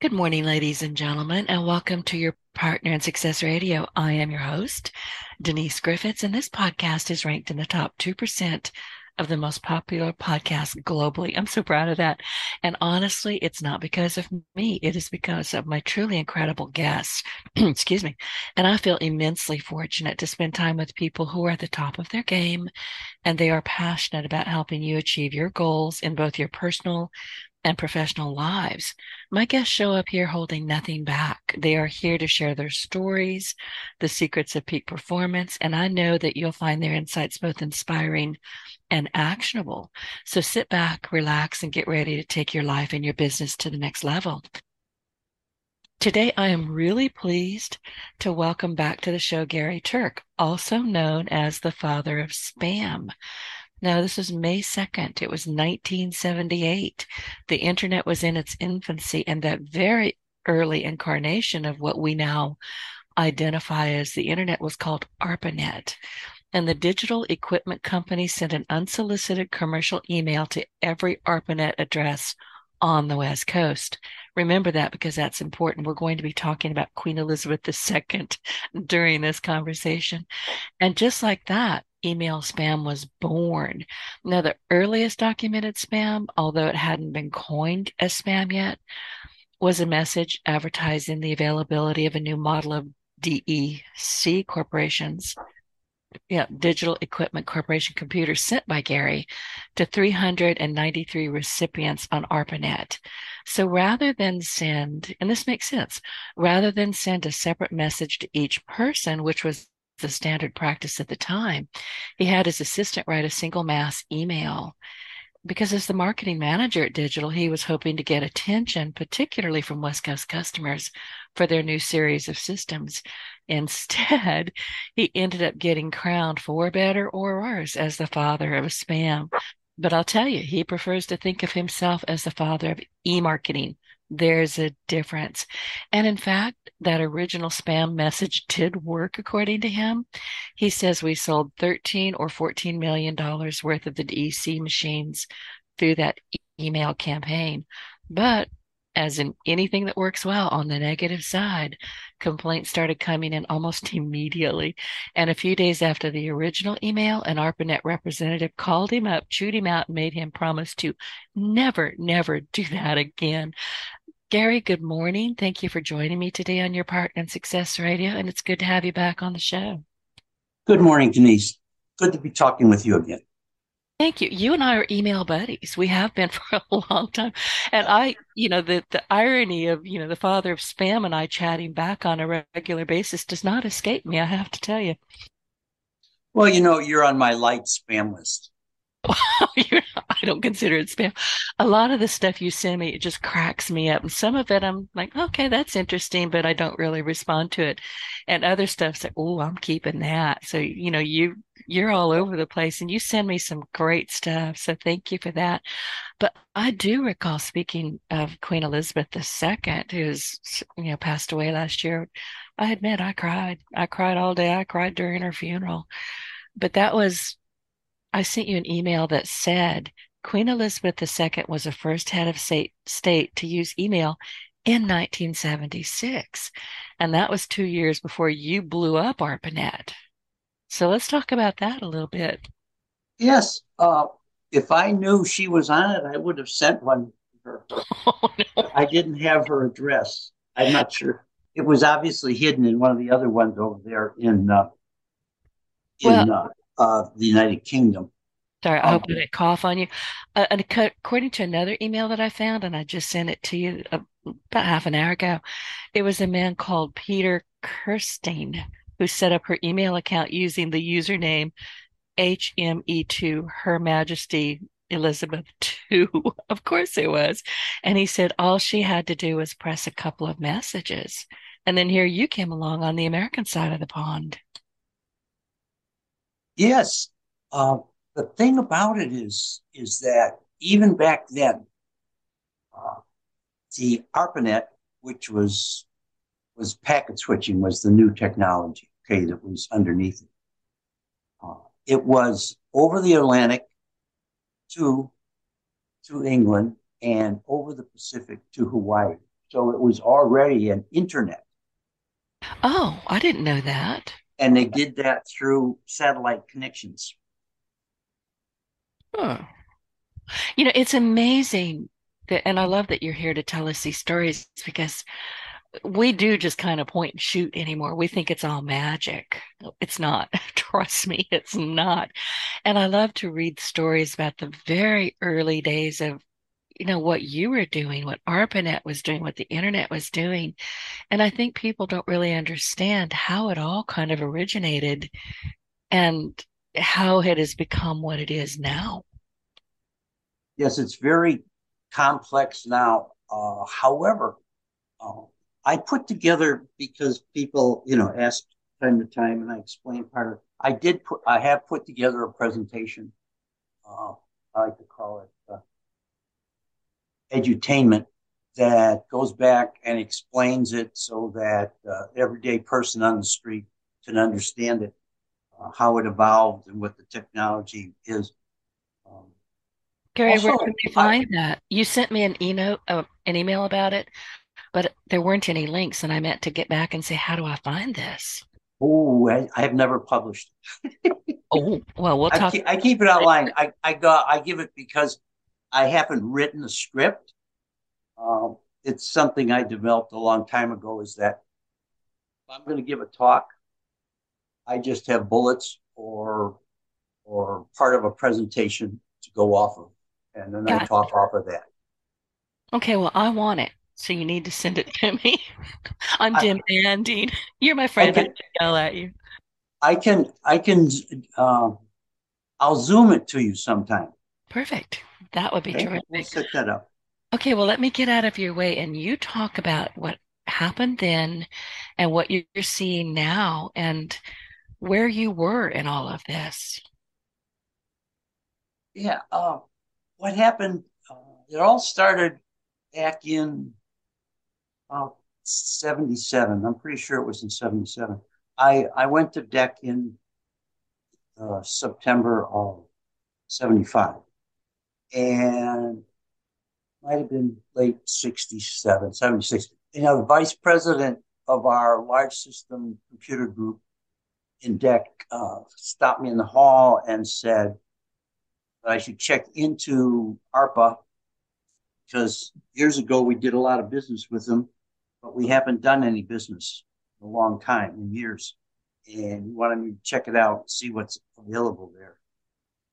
Good morning, ladies and gentlemen, and welcome to your Partner in Success Radio. I am your host, Denise Griffiths, and this podcast is ranked in the top 2% of the most popular podcasts globally. I'm so proud of that. And honestly, it's not because of me. It is because of my truly incredible guests. Excuse me. And I feel immensely fortunate to spend time with people who are at the top of their game and they are passionate about helping you achieve your goals in both your personal and professional lives. My guests show up here holding nothing back. They are here to share their stories, the secrets of peak performance, and I know that you'll find their insights both inspiring and actionable. So sit back, relax, and get ready to take your life and your business to the next level. Today, I am really pleased to welcome back to the show Gary Thuerk, also known as the father of spam. No, this was May 2nd. It was 1978. The internet was in its infancy, and that very early incarnation of what we now identify as the internet was called ARPANET. And the digital equipment company sent an unsolicited commercial email to every ARPANET address on the West Coast. Remember that because that's important. We're going to be talking about Queen Elizabeth II during this conversation. And just like that, email spam was born. Now, the earliest documented spam, although it hadn't been coined as spam yet, was a message advertising the availability of a new model of DEC corporations, yeah, Digital Equipment Corporation computers sent by Gary to 393 recipients on ARPANET. So rather than send, and this makes sense, rather than send a separate message to each person, which was the standard practice at the time, he had his assistant write a single mass email because as the marketing manager at Digital, he was hoping to get attention, particularly from West Coast customers, for their new series of systems. Instead, he ended up getting crowned for better or worse as the father of spam. But I'll tell you, he prefers to think of himself as the father of e marketing, there's a difference. And in fact, that original spam message did work according to him. He says we sold 13 or 14 million dollars worth of the DEC machines through that e- email campaign. But as in anything that works well on the negative side, complaints started coming in almost immediately. And a few days after the original email, an ARPANET representative called him up, chewed him out, and made him promise to never, never do that again. Gary, good morning. Thank you for joining me today on your Partner in Success Radio, and it's good to have you back on the show. Good morning, Denise. Good to be talking with you again. Thank you. You and I are email buddies. We have been for a long time. And I, you know, the, the irony of, you know, the father of spam and I chatting back on a regular basis does not escape me, I have to tell you. Well, you know, you're on my light spam list. I don't consider it spam. A lot of the stuff you send me, it just cracks me up. And some of it, I'm like, okay, that's interesting, but I don't really respond to it. And other stuff's like, oh, I'm keeping that. So, you know, you, you're all over the place and you send me some great stuff. So thank you for that. But I do recall speaking of Queen Elizabeth II, who's, you know, passed away last year. I admit I cried. I cried all day. I cried during her funeral. But that was I sent you an email that said Queen Elizabeth II was the first head of state, state to use email in 1976. And that was two years before you blew up ARPANET. So let's talk about that a little bit. Yes. Uh, if I knew she was on it, I would have sent one to her. Oh, no. I didn't have her address. I'm not sure. It was obviously hidden in one of the other ones over there in uh, in well, uh, of the United Kingdom. Sorry, I hope I didn't cough on you. Uh, and according to another email that I found, and I just sent it to you uh, about half an hour ago, it was a man called Peter Kirstein who set up her email account using the username HME2 Her Majesty Elizabeth II. of course it was. And he said all she had to do was press a couple of messages And then here you came along on the American side of the pond. Yes. Uh, the thing about it is, is that even back then, uh, the ARPANET, which was was packet switching, was the new technology. Okay, that was underneath it. Uh, it was over the Atlantic to to England and over the Pacific to Hawaii. So it was already an internet. Oh, I didn't know that. And they did that through satellite connections. Huh. You know, it's amazing that, and I love that you're here to tell us these stories because we do just kind of point and shoot anymore. We think it's all magic. It's not. Trust me, it's not. And I love to read stories about the very early days of, you know, what you were doing, what ARPANET was doing, what the internet was doing. And I think people don't really understand how it all kind of originated and how it has become what it is now. Yes, it's very complex now. Uh, however, uh, I put together because people, you know, ask time to time, and I explain part of. I did put. I have put together a presentation. Uh, I like to call it edutainment that goes back and explains it so that uh, everyday person on the street can understand it, uh, how it evolved, and what the technology is. Um, Gary, also, where can we find I, that? You sent me an email, uh, an email about it but there weren't any links. And I meant to get back and say, how do I find this? Oh, I, I, have never published. oh, well, we'll talk. I keep, I keep it online. I, I go, I give it because I haven't written a script. Um, it's something I developed a long time ago. Is that I'm going to give a talk, I just have bullets or or part of a presentation to go off of, and then. I talk off of that. Okay, well, I want it. So you need to send it to me. I'm demanding. You're my friend. I can yell at you. I can. I can. Uh, I'll zoom it to you sometime. Perfect. That would be okay, terrific. We'll set that up. Okay. Well, let me get out of your way and you talk about what happened then, and what you're seeing now, and where you were in all of this. Yeah. Uh, what happened? Uh, it all started back in uh, 77. I'm pretty sure it was in 77. I, I went to DEC in uh, September of 75. And might have been late 67, 76. You know, the vice president of our large system computer group in DEC uh, stopped me in the hall and said that I should check into ARPA because years ago we did a lot of business with them but we haven't done any business in a long time, in years. And he wanted me to check it out and see what's available there.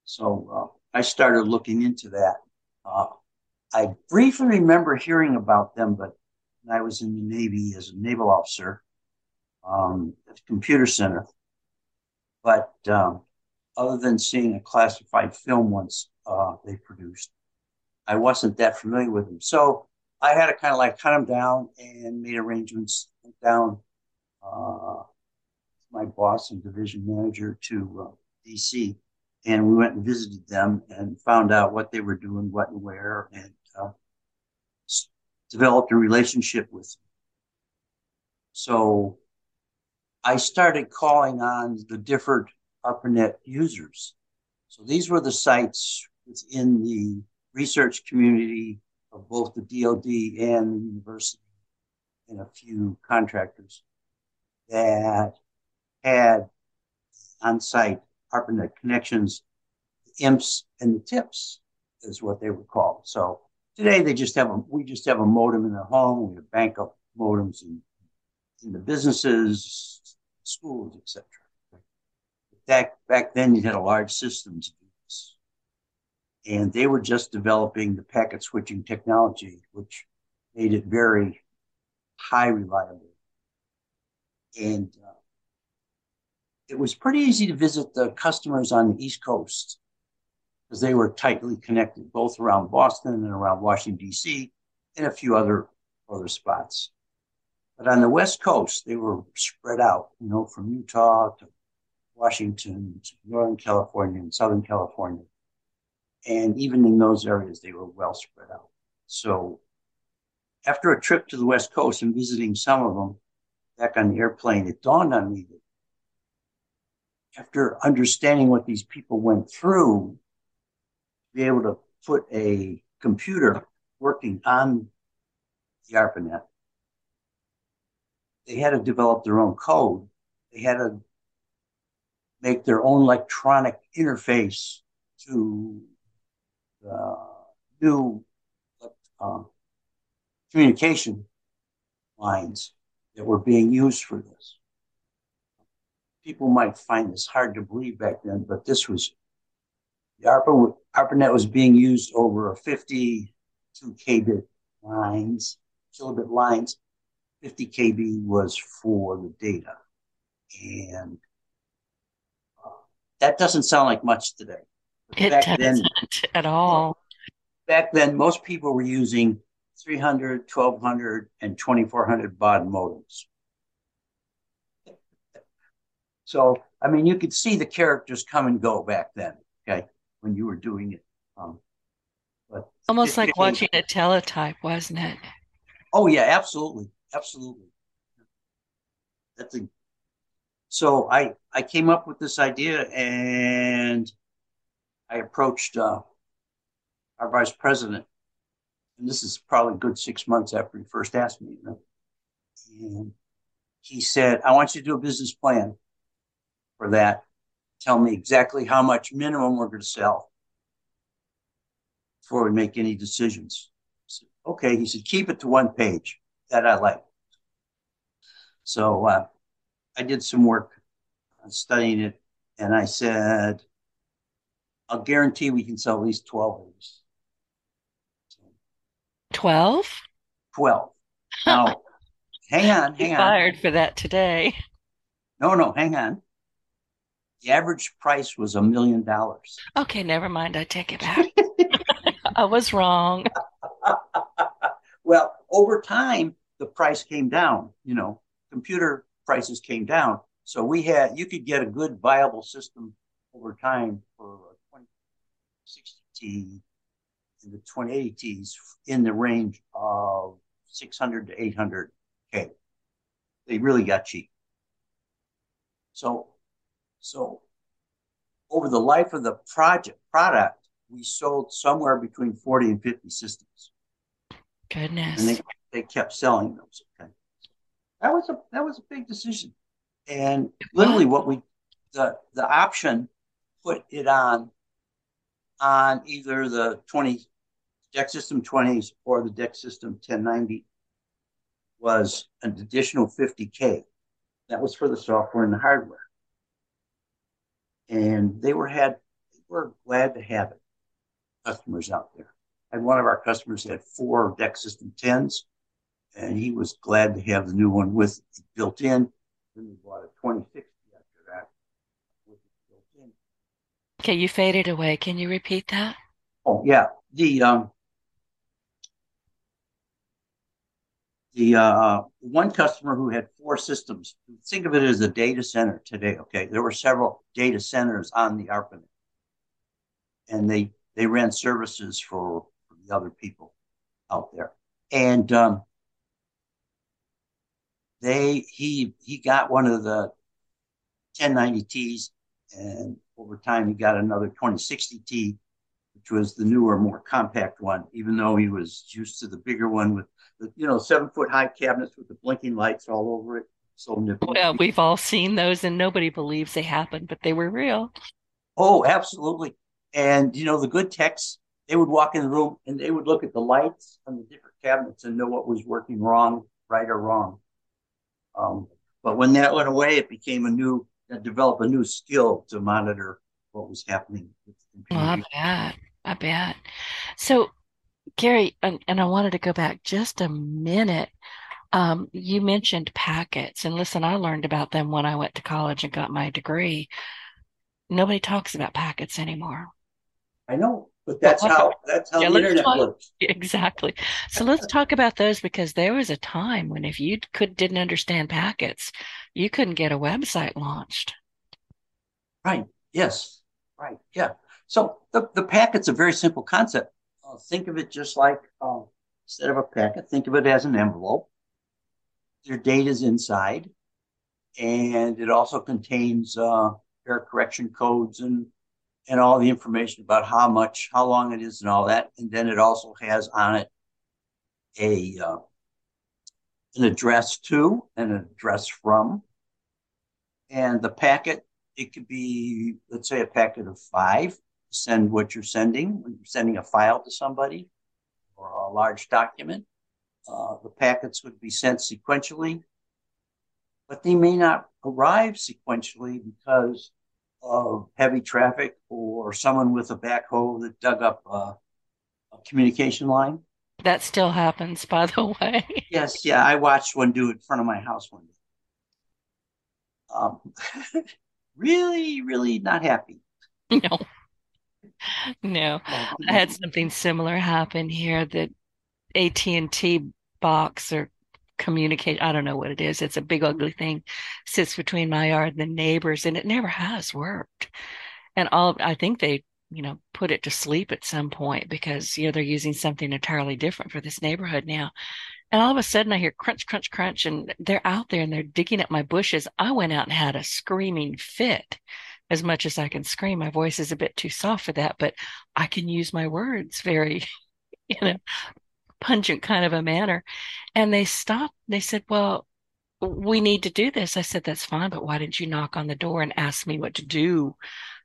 So uh, I started looking into that. Uh, I briefly remember hearing about them, but I was in the Navy as a naval officer um, at the computer center. But um, other than seeing a classified film once uh, they produced, I wasn't that familiar with them. So I had to kind of like cut them down and made arrangements down uh, my boss and division manager to uh, DC, and we went and visited them and found out what they were doing, what and where, and uh, developed a relationship with them. So I started calling on the different ARPANET users. So these were the sites within the research community of both the DoD and the university and a few contractors that had on-site ARPANET connections, the imps and the tips is what they were called. So today they just have a, we just have a modem in the home. We have backup modems in, in the businesses, schools, etc. Back back then, you had a large system to do and they were just developing the packet switching technology, which made it very high reliable. And uh, it was pretty easy to visit the customers on the East Coast because they were tightly connected, both around Boston and around Washington D.C. and a few other other spots. But on the West Coast, they were spread out, you know, from Utah to Washington to Northern California and Southern California. And even in those areas, they were well spread out. So after a trip to the West Coast and visiting some of them back on the airplane, it dawned on me that after understanding what these people went through, be able to put a computer working on the ARPANET, they had to develop their own code. They had to make their own electronic interface to the new uh, communication lines that were being used for this. People might find this hard to believe back then, but this was the ARPA, ARPANET was being used over a 52 kbit lines, kilobit lines. 50 kb was for the data. And uh, that doesn't sound like much today. It doesn't then, at all. Back then, most people were using 300, 1200, and 2400 baud modems. So, I mean, you could see the characters come and go back then, okay, when you were doing it. Um, but Almost like watching a teletype, wasn't it? Oh, yeah, absolutely. Absolutely. That's a, so I, I came up with this idea and I approached uh, our vice president and this is probably a good six months after he first asked me. You know? And he said, I want you to do a business plan for that. Tell me exactly how much minimum we're going to sell before we make any decisions. Said, okay. He said, keep it to one page. That I like. So uh, I did some work on studying it, and I said, I'll guarantee we can sell at least 12 of these. 12? 12. Now, hang on, hang on. Fired for that today. No, no, hang on. The average price was a million dollars. Okay, never mind. I take it back. I was wrong. well, over time, the price came down. You know, computer prices came down. So we had, you could get a good viable system over time for a 2060 in the 2080s in the range of 600 to 800 K. They really got cheap. So, so over the life of the project product, we sold somewhere between 40 and 50 systems. Goodness. And they, they kept selling those. Okay. That was a that was a big decision. And literally what we the the option put it on on either the 20 DEC System 20s or the DEC System 1090 was an additional 50K. That was for the software and the hardware. And they were had they were glad to have it, customers out there. And one of our customers had four DEC System 10s, and he was glad to have the new one with it built in. Then we bought a 2060 after that with it built in. Okay, you faded away. Can you repeat that? Oh yeah. The um the uh, one customer who had four systems, think of it as a data center today. Okay, there were several data centers on the ARPANET, and they they ran services for, for the other people out there, and um, they he he got one of the 1090Ts, and over time he got another 2060T, which was the newer, more compact one. Even though he was used to the bigger one with you know seven foot high cabinets with the blinking lights all over it. So nippy. Well, we've all seen those, and nobody believes they happened, but they were real. Oh, absolutely. And you know the good techs, they would walk in the room and they would look at the lights on the different cabinets and know what was working wrong, right or wrong. Um, but when that went away, it became a new, develop a new skill to monitor what was happening. Well, I bet. I bet. So Gary, and, and I wanted to go back just a minute. Um, you mentioned packets, and listen, I learned about them when I went to college and got my degree. Nobody talks about packets anymore. I know. but that's how that's how yeah, the internet talk, works. Exactly. So let's talk about those because there was a time when if you could didn't understand packets, you couldn't get a website launched. Right. Yes. Right. Yeah. So the, the packet's a very simple concept. Think of it just like uh, instead of a packet, think of it as an envelope. Your data is inside, and it also contains uh, error correction codes and and all the information about how much, how long it is, and all that. And then it also has on it a uh, an address to and an address from. And the packet, it could be, let's say, a packet of five. Send what you're sending when you're sending a file to somebody or a large document. Uh, the packets would be sent sequentially, but they may not arrive sequentially because of heavy traffic or someone with a backhoe that dug up a, a communication line. That still happens, by the way. yes, yeah, I watched one do it in front of my house one day. Um, really, really not happy. No, no. Oh, I had something similar happen here. That AT and T box or communicate. I don't know what it is. It's a big ugly thing sits between my yard and the neighbors, and it never has worked. And all I think they, you know, put it to sleep at some point because you know they're using something entirely different for this neighborhood now. And all of a sudden, I hear crunch, crunch, crunch, and they're out there and they're digging up my bushes. I went out and had a screaming fit. As much as I can scream, my voice is a bit too soft for that, but I can use my words very, you know, pungent kind of a manner. And they stopped. They said, Well, we need to do this. I said, That's fine, but why didn't you knock on the door and ask me what to do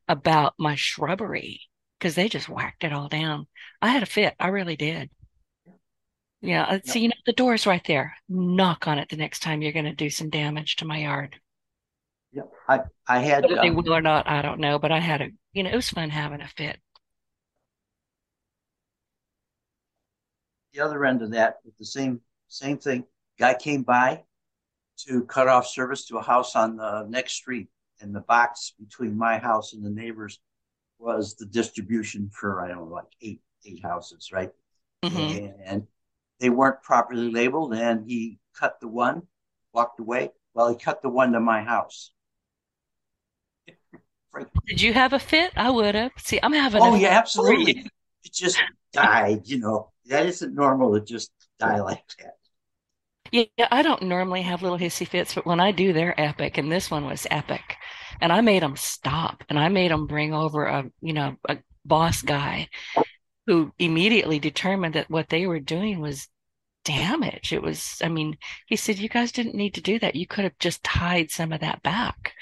about my shrubbery? Because they just whacked it all down. I had a fit. I really did. Yeah. Uh, so, you know, the door's right there. Knock on it the next time you're going to do some damage to my yard. Yeah. I, I had. Whether they will or not, I don't know, but I had a, you know, it was fun having a fit. the other end of that with the same same thing. Guy came by to cut off service to a house on the next street, and the box between my house and the neighbors was the distribution for I don't know like eight eight houses, right? Mm-hmm. And they weren't properly labeled, and he cut the one, walked away. Well, he cut the one to my house. Did you have a fit? I would have. See, I'm having. A Oh yeah, absolutely. It just died, you know that isn't normal to just die like that. Yeah, I don't normally have little hissy fits, but when I do, they're epic. And this one was epic. And I made them stop and I made them bring over a, you know, a boss guy who immediately determined that what they were doing was damage. It was, I mean, he said, you guys didn't need to do that. You could have just tied some of that back.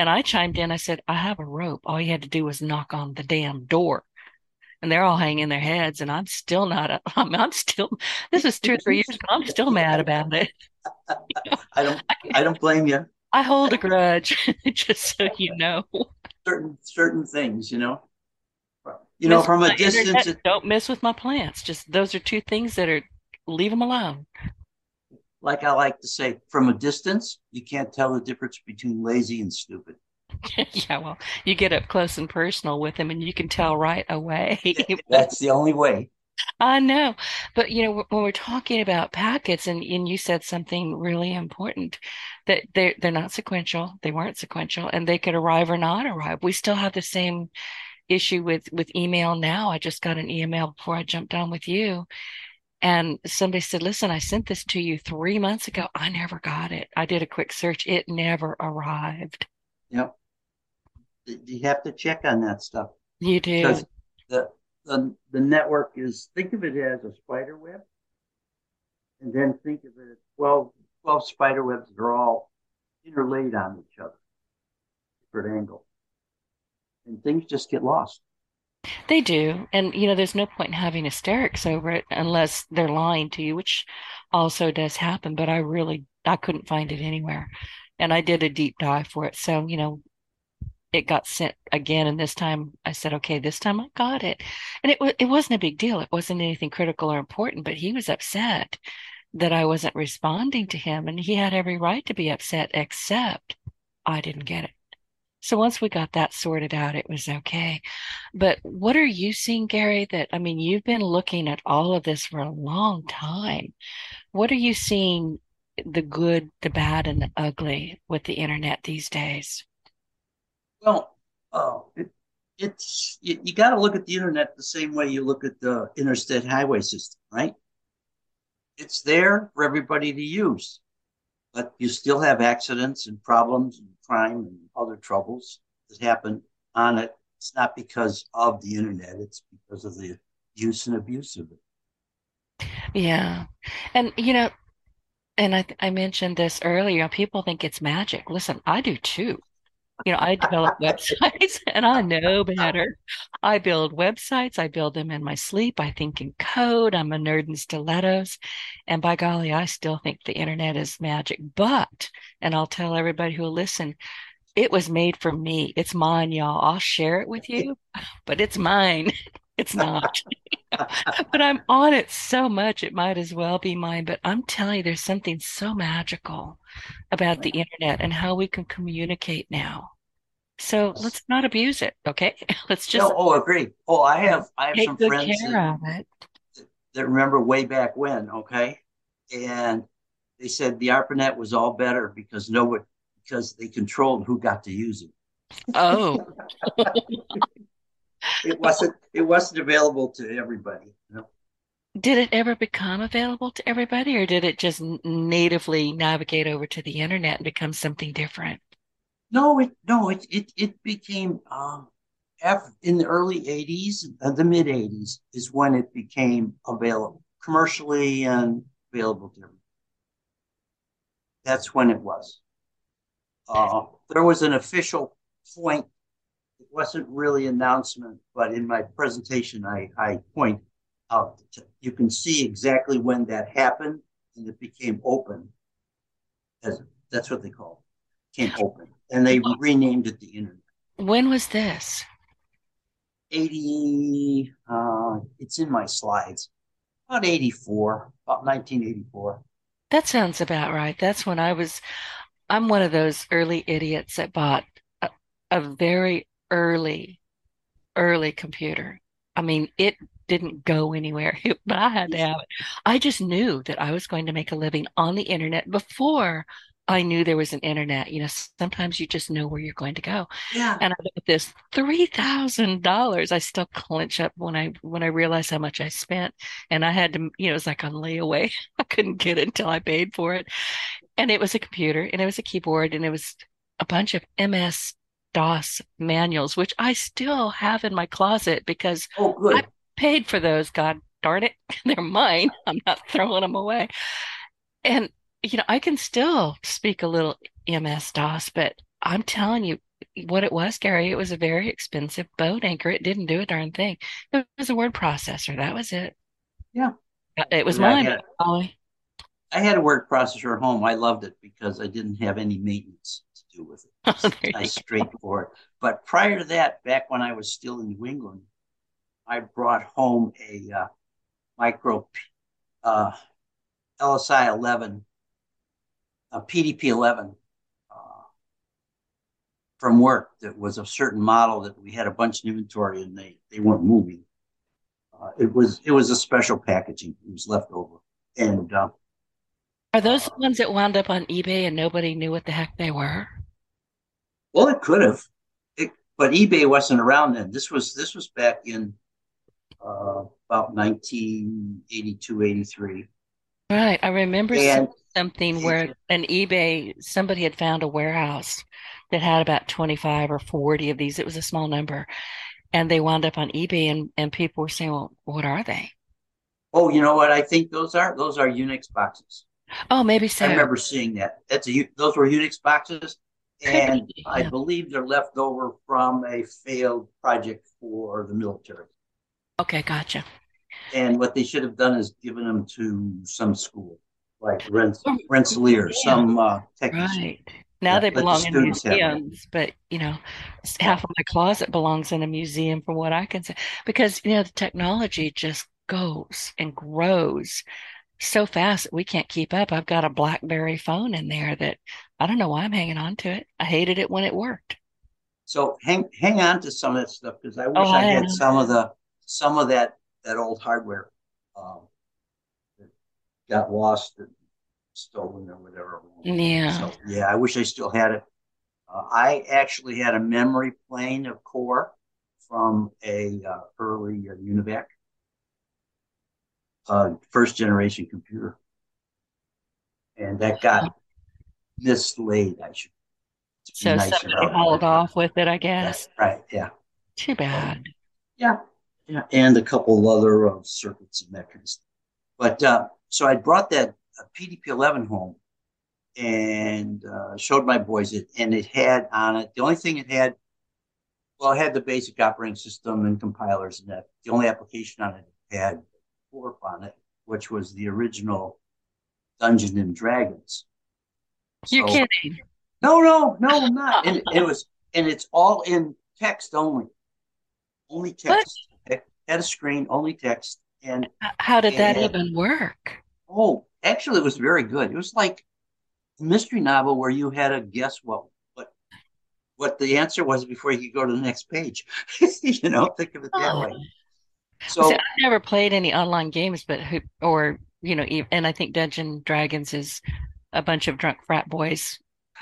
And I chimed in. I said, I have a rope. All you had to do was knock on the damn door. And they're all hanging their heads and i'm still not I'm, I'm still this is two or three years ago. I'm still mad about it. I don't i don't blame you i hold a grudge just so you know. Certain certain things you know? You know from a distance internet, don't mess with my plants. Just those are two things that are leave them alone like i like to say from a distance you can't tell the difference between lazy and stupid yeah, well, you get up close and personal with him and you can tell right away. That's the only way. I know. But, you know, when we're talking about packets and, and you said something really important that they're, they're not sequential. They weren't sequential and they could arrive or not arrive. We still have the same issue with, with email now. I just got an email before I jumped on with you and somebody said, listen, I sent this to you three months ago. I never got it. I did a quick search. It never arrived. Yep you have to check on that stuff. You do. Because the, the, the network is, think of it as a spider web, and then think of it as 12, 12 spider webs that are all interlaid on each other, different angle. And things just get lost. They do. And, you know, there's no point in having hysterics over it unless they're lying to you, which also does happen. But I really, I couldn't find it anywhere. And I did a deep dive for it. So, you know, it got sent again and this time i said okay this time i got it and it, it wasn't a big deal it wasn't anything critical or important but he was upset that i wasn't responding to him and he had every right to be upset except i didn't get it So once we got that sorted out, it was okay. But what are you seeing, Gary? That, I mean, you've been looking at all of this for a long time. What are you seeing the good, the bad, and the ugly with the internet these days? Well, uh, it, it's you, you got to look at the internet the same way you look at the interstate highway system, right? It's there for everybody to use, but you still have accidents and problems and crime and other troubles that happen on it. It's not because of the internet; it's because of the use and abuse of it. Yeah, and you know, and I I mentioned this earlier. People think it's magic. Listen, I do too. You know, I develop websites and I know better. I build websites. I build them in my sleep. I think in code. I'm a nerd in stilettos. And by golly, I still think the internet is magic. But, and I'll tell everybody who will listen, it was made for me. It's mine, y'all. I'll share it with you, but it's mine. It's not. but I'm on it so much, it might as well be mine. But I'm telling you, there's something so magical about the internet and how we can communicate now. So let's not abuse it, okay? Let's just no, oh, agree. Oh, I have I have some friends that, that remember way back when, okay? And they said the ARPANET was all better because nobody because they controlled who got to use it. Oh, It wasn't it wasn't available to everybody. Know? did it ever become available to everybody, or did it just natively navigate over to the internet and become something different? No, it no, it it it became um in the early '80s, uh, the mid '80s is when it became available commercially and available to everybody. That's when it was. Uh, there was an official point. Wasn't really announcement, but in my presentation, I I point out you can see exactly when that happened and it became open. As that's what they call it, became open, and they renamed it the internet. When was this? 80 uh it's in my slides about 84 about 1984 That sounds about right. That's when I was, I'm one of those early idiots that bought a, a very early, early computer. I mean, it didn't go anywhere, but I had to have it. I just knew that I was going to make a living on the internet before I knew there was an internet. You know, sometimes you just know where you're going to go. yeah And I bought this $3,000. I still clench up when I when I realize how much I spent. And I had to, you know, it was like on layaway. I couldn't get it until I paid for it. And it was a computer and it was a keyboard and it was a bunch of MS DOS manuals, which I still have in my closet because oh I paid for those. God darn it. They're mine. I'm not throwing them away. And, you know, I can still speak a little MS DOS, but I'm telling you what it was, Gary. It was a very expensive boat anchor. It didn't do a darn thing. It was a word processor. That was it. yeah Uh, It was And I mine, had i had a word processor at home i loved it because i didn't have any maintenance do with it it's nice straightforward but prior to that back when i was still in new england i brought home a uh, micro uh, LSI-11 a PDP-11 uh, from work that was a certain model that we had a bunch of inventory and they they weren't moving. Uh, it was it was a special packaging. It was left over, and uh, Are those the ones that wound up on eBay and nobody knew what the heck they were? Well, it could have, it, but eBay wasn't around then. This was this was back in uh, about 1982, 83. Right. I remember and something where an eBay, somebody had found a warehouse that had about 25 or 40 of these. It was a small number. And they wound up on eBay and, and people were saying, well, what are they? oh, you know what? I think those are those are Unix boxes. Oh, maybe I remember seeing that. That's a those were Unix boxes, and be, I believe they're left over from a failed project for the military. Okay, gotcha. And what they should have done is given them to some school, like Rens- Oh, Rensselaer, yeah. some uh, technician. Right. Now Yeah, they let the belong in museums, but you know, half of my closet belongs in a museum from what I can say. Because, you know, the technology just goes and grows so fast that we can't keep up. I've got a BlackBerry phone in there that I don't know why I'm hanging on to it. I hated it when it worked. So hang hang on to some of that stuff because I wish oh, I, I had some of the some of that that old hardware um, that got lost and stolen or whatever. Yeah. So yeah, I wish I still had it. Uh, I actually had a memory plane of core from a uh, early uh, UNIVAC, uh, first generation computer, and that got mislaid. I should. So somebody hauled off with it, I guess. Right. Yeah. Too bad. Yeah. Yeah. And a couple other uh, circuits and that kind of stuff. But uh, so I brought that PDP-11 home and uh, showed my boys it, and it had on it the only thing it had. Well, it had the basic operating system and compilers, and that the only application on it had Warp on it, which was the original Dungeons and Dragons. You're so, kidding? No, no, no, I'm not. and it was, and it's all in text only, only text. It had a screen, only text. And how did and, that even work? Oh, actually, it was very good. It was like a mystery novel where you had to guess what what what the answer was before you could go to the next page. you know, think of it that oh. way. So See, I've never played any online games, but who or you know, and I think Dungeon Dragons is a bunch of drunk frat boys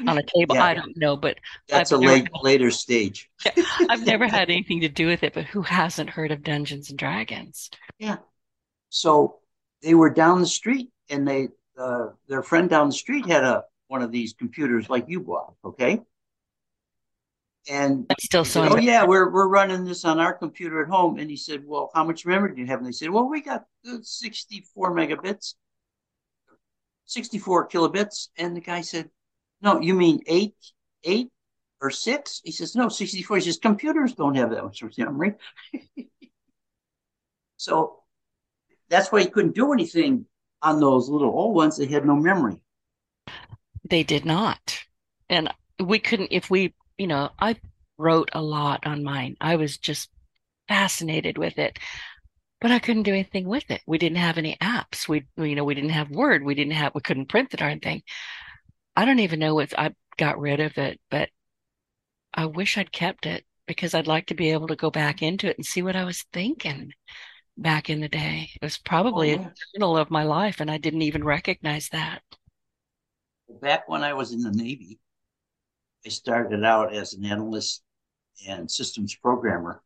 on a table. Yeah. I don't know, but that's I've a late, later stage. I've never had anything to do with it, but who hasn't heard of Dungeons and Dragons? Yeah. So they were down the street, and they uh, their friend down the street had a one of these computers like you bought. Okay. And That's still so. oh yeah, we're we're running this on our computer at home. And he said, "Well, how much memory do you have?" And they said, "Well, we got 64 megabits, 64 kilobits." And the guy said, "No, you mean eight, eight or six?" He says, "No, 64." He says, "Computers don't have that much memory." so that's why he couldn't do anything on those little old ones. They had no memory. They did not, and we couldn't if we you know, I wrote a lot on mine. I was just fascinated with it, but I couldn't do anything with it. We didn't have any apps. We, you know, we didn't have Word. We didn't have, we couldn't print the darn thing. I don't even know what I got rid of it, but I wish I'd kept it because I'd like to be able to go back into it and see what I was thinking back in the day. It was probably oh, a journal of my life, and I didn't even recognize that. Back when I was in the Navy, I started out as an analyst and systems programmer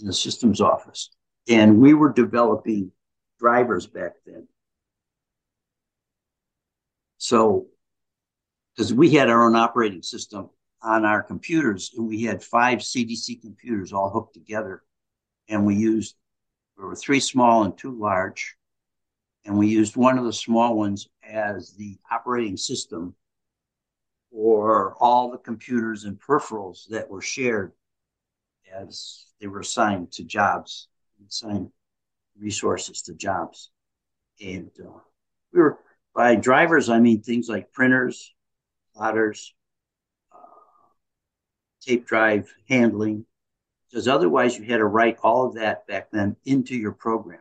in the systems office. And we were developing drivers back then. So, because we had our own operating system on our computers, and we had five CDC computers all hooked together. And we used, there were three small and two large. And we used one of the small ones as the operating system or all the computers and peripherals that were shared as they were assigned to jobs, assigned resources to jobs. And uh, we were, by drivers, I mean things like printers, plotters, uh, tape drive handling, because otherwise you had to write all of that back then into your program.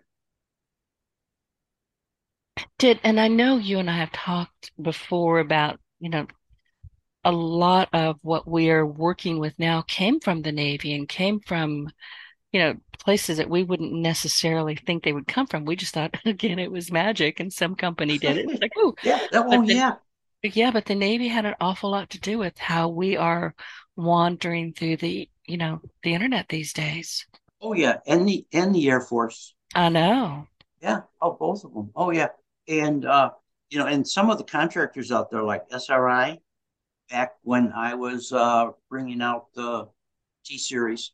Did and I know you and I have talked before about you know a lot of what we are working with now came from the Navy and came from, you know, places that we wouldn't necessarily think they would come from. We just thought, again, it was magic and some company did it. It's like, oh, yeah, oh, yeah. Yeah, but the Navy had an awful lot to do with how we are wandering through the, you know, the internet these days. Oh yeah, and the and the Air Force. I know. Yeah. Oh, both of them. Oh yeah, and uh, you know, and some of the contractors out there like SRI, back when I was uh, bringing out the T series.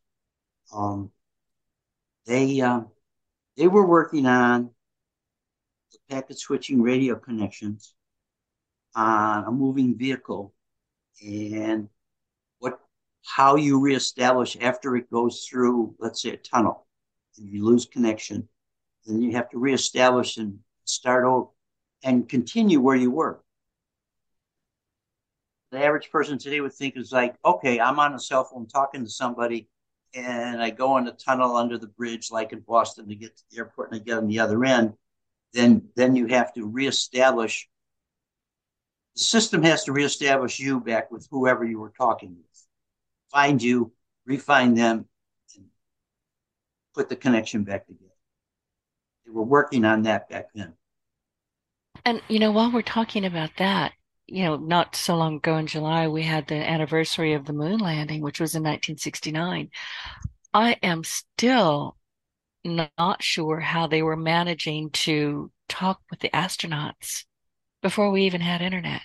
Um, they um, they were working on the packet switching radio connections on a moving vehicle and what how you reestablish after it goes through, let's say, a tunnel, and you lose connection, then you have to reestablish and start over and continue where you were the average person today would think is like, okay, I'm on a cell phone talking to somebody, and I go in a tunnel under the bridge, like in Boston, to get to the airport, and I get on the other end. Then, then you have to reestablish. The system has to reestablish you back with whoever you were talking with. find you, refine them, and put the connection back together. They were working on that back then. And, you know, while we're talking about that, you know, not so long ago in July, we had the anniversary of the moon landing, which was in 1969. I am still not sure how they were managing to talk with the astronauts before we even had internet.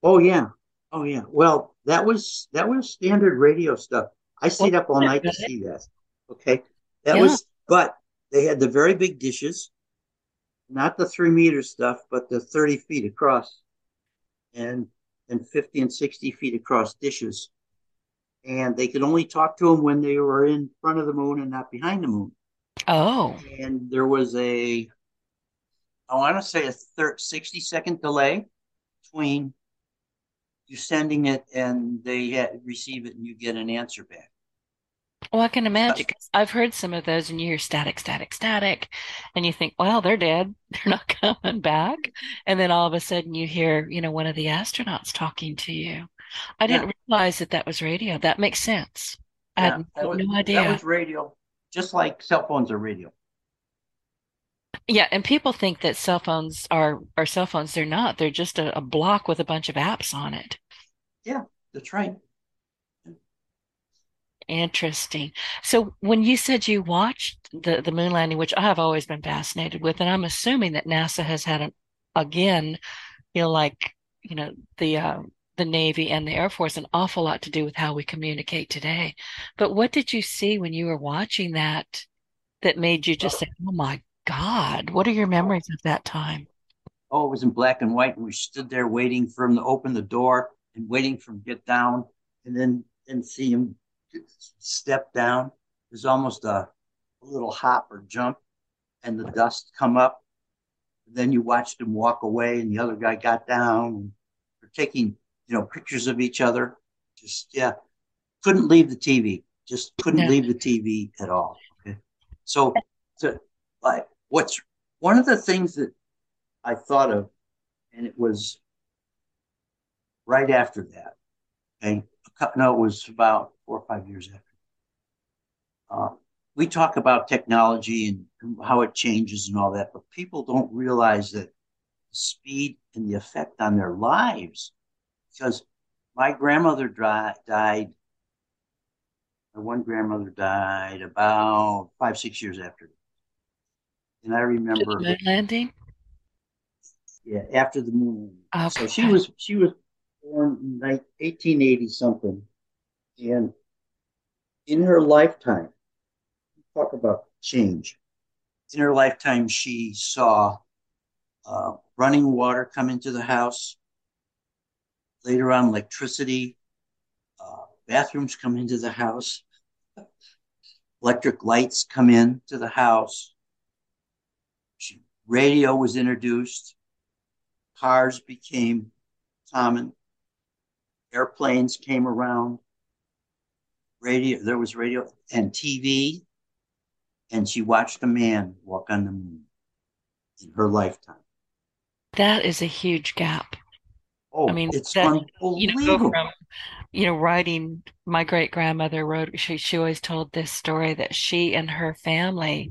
Oh yeah. Oh yeah. Well, that was that was standard radio stuff. I stayed well, up all night to see that. Okay. That yeah. was but they had the very big dishes, not the three meter stuff, but the 30 feet across and and 50 and 60 feet across dishes. And they could only talk to them when they were in front of the moon and not behind the moon. Oh. And there was a, I want to say a thir- 60 second delay between you sending it and they receive it and you get an answer back. Well, I can imagine because I've heard some of those and you hear static, static, static, and you think, well, they're dead. They're not coming back. And then all of a sudden you hear, you know, one of the astronauts talking to you. I didn't yeah. realize that that was radio. That makes sense. Yeah, I had no, was, no idea. That was radio just like cell phones are radio. Yeah, and people think that cell phones are are cell phones. They're not. They're just a, a block with a bunch of apps on it. Yeah, that's right. Interesting. So when you said you watched the the moon landing, which I have always been fascinated with, and I'm assuming that NASA has had an again, you know, like you know the uh, the Navy and the Air Force an awful lot to do with how we communicate today. But what did you see when you were watching that that made you just say, "Oh my God"? What are your memories of that time? Oh, it was in black and white, and we stood there waiting for him to open the door and waiting for him to get down, and then and see him step down. It was almost a, a little hop or jump, and the dust come up. then you watched him walk away, and the other guy got down. They're taking you know, pictures of each other. Just yeah, couldn't leave the TV. Just couldn't leave the TV at all. Okay, so to like what's one of the things that I thought of, and it was right after that. Okay, no, it was about four or five years after. Uh, we talk about technology and how it changes and all that, but people don't realize that the speed and the effect on their lives because my grandmother died. My one grandmother died about five, six years after. And I remember the moon landing. Yeah, after the moon. Okay. So she was she was born in 1880 something, and in her lifetime, talk about change. In her lifetime, she saw uh, running water come into the house. Later on electricity, uh, bathrooms come into the house, electric lights come in to the house, radio was introduced, cars became common, airplanes came around, radio, there was radio and TV, and she watched a man walk on the moon in her lifetime. That is a huge gap. Oh, I mean, it's that, you know, go from, you know, writing. My great grandmother wrote. She she always told this story that she and her family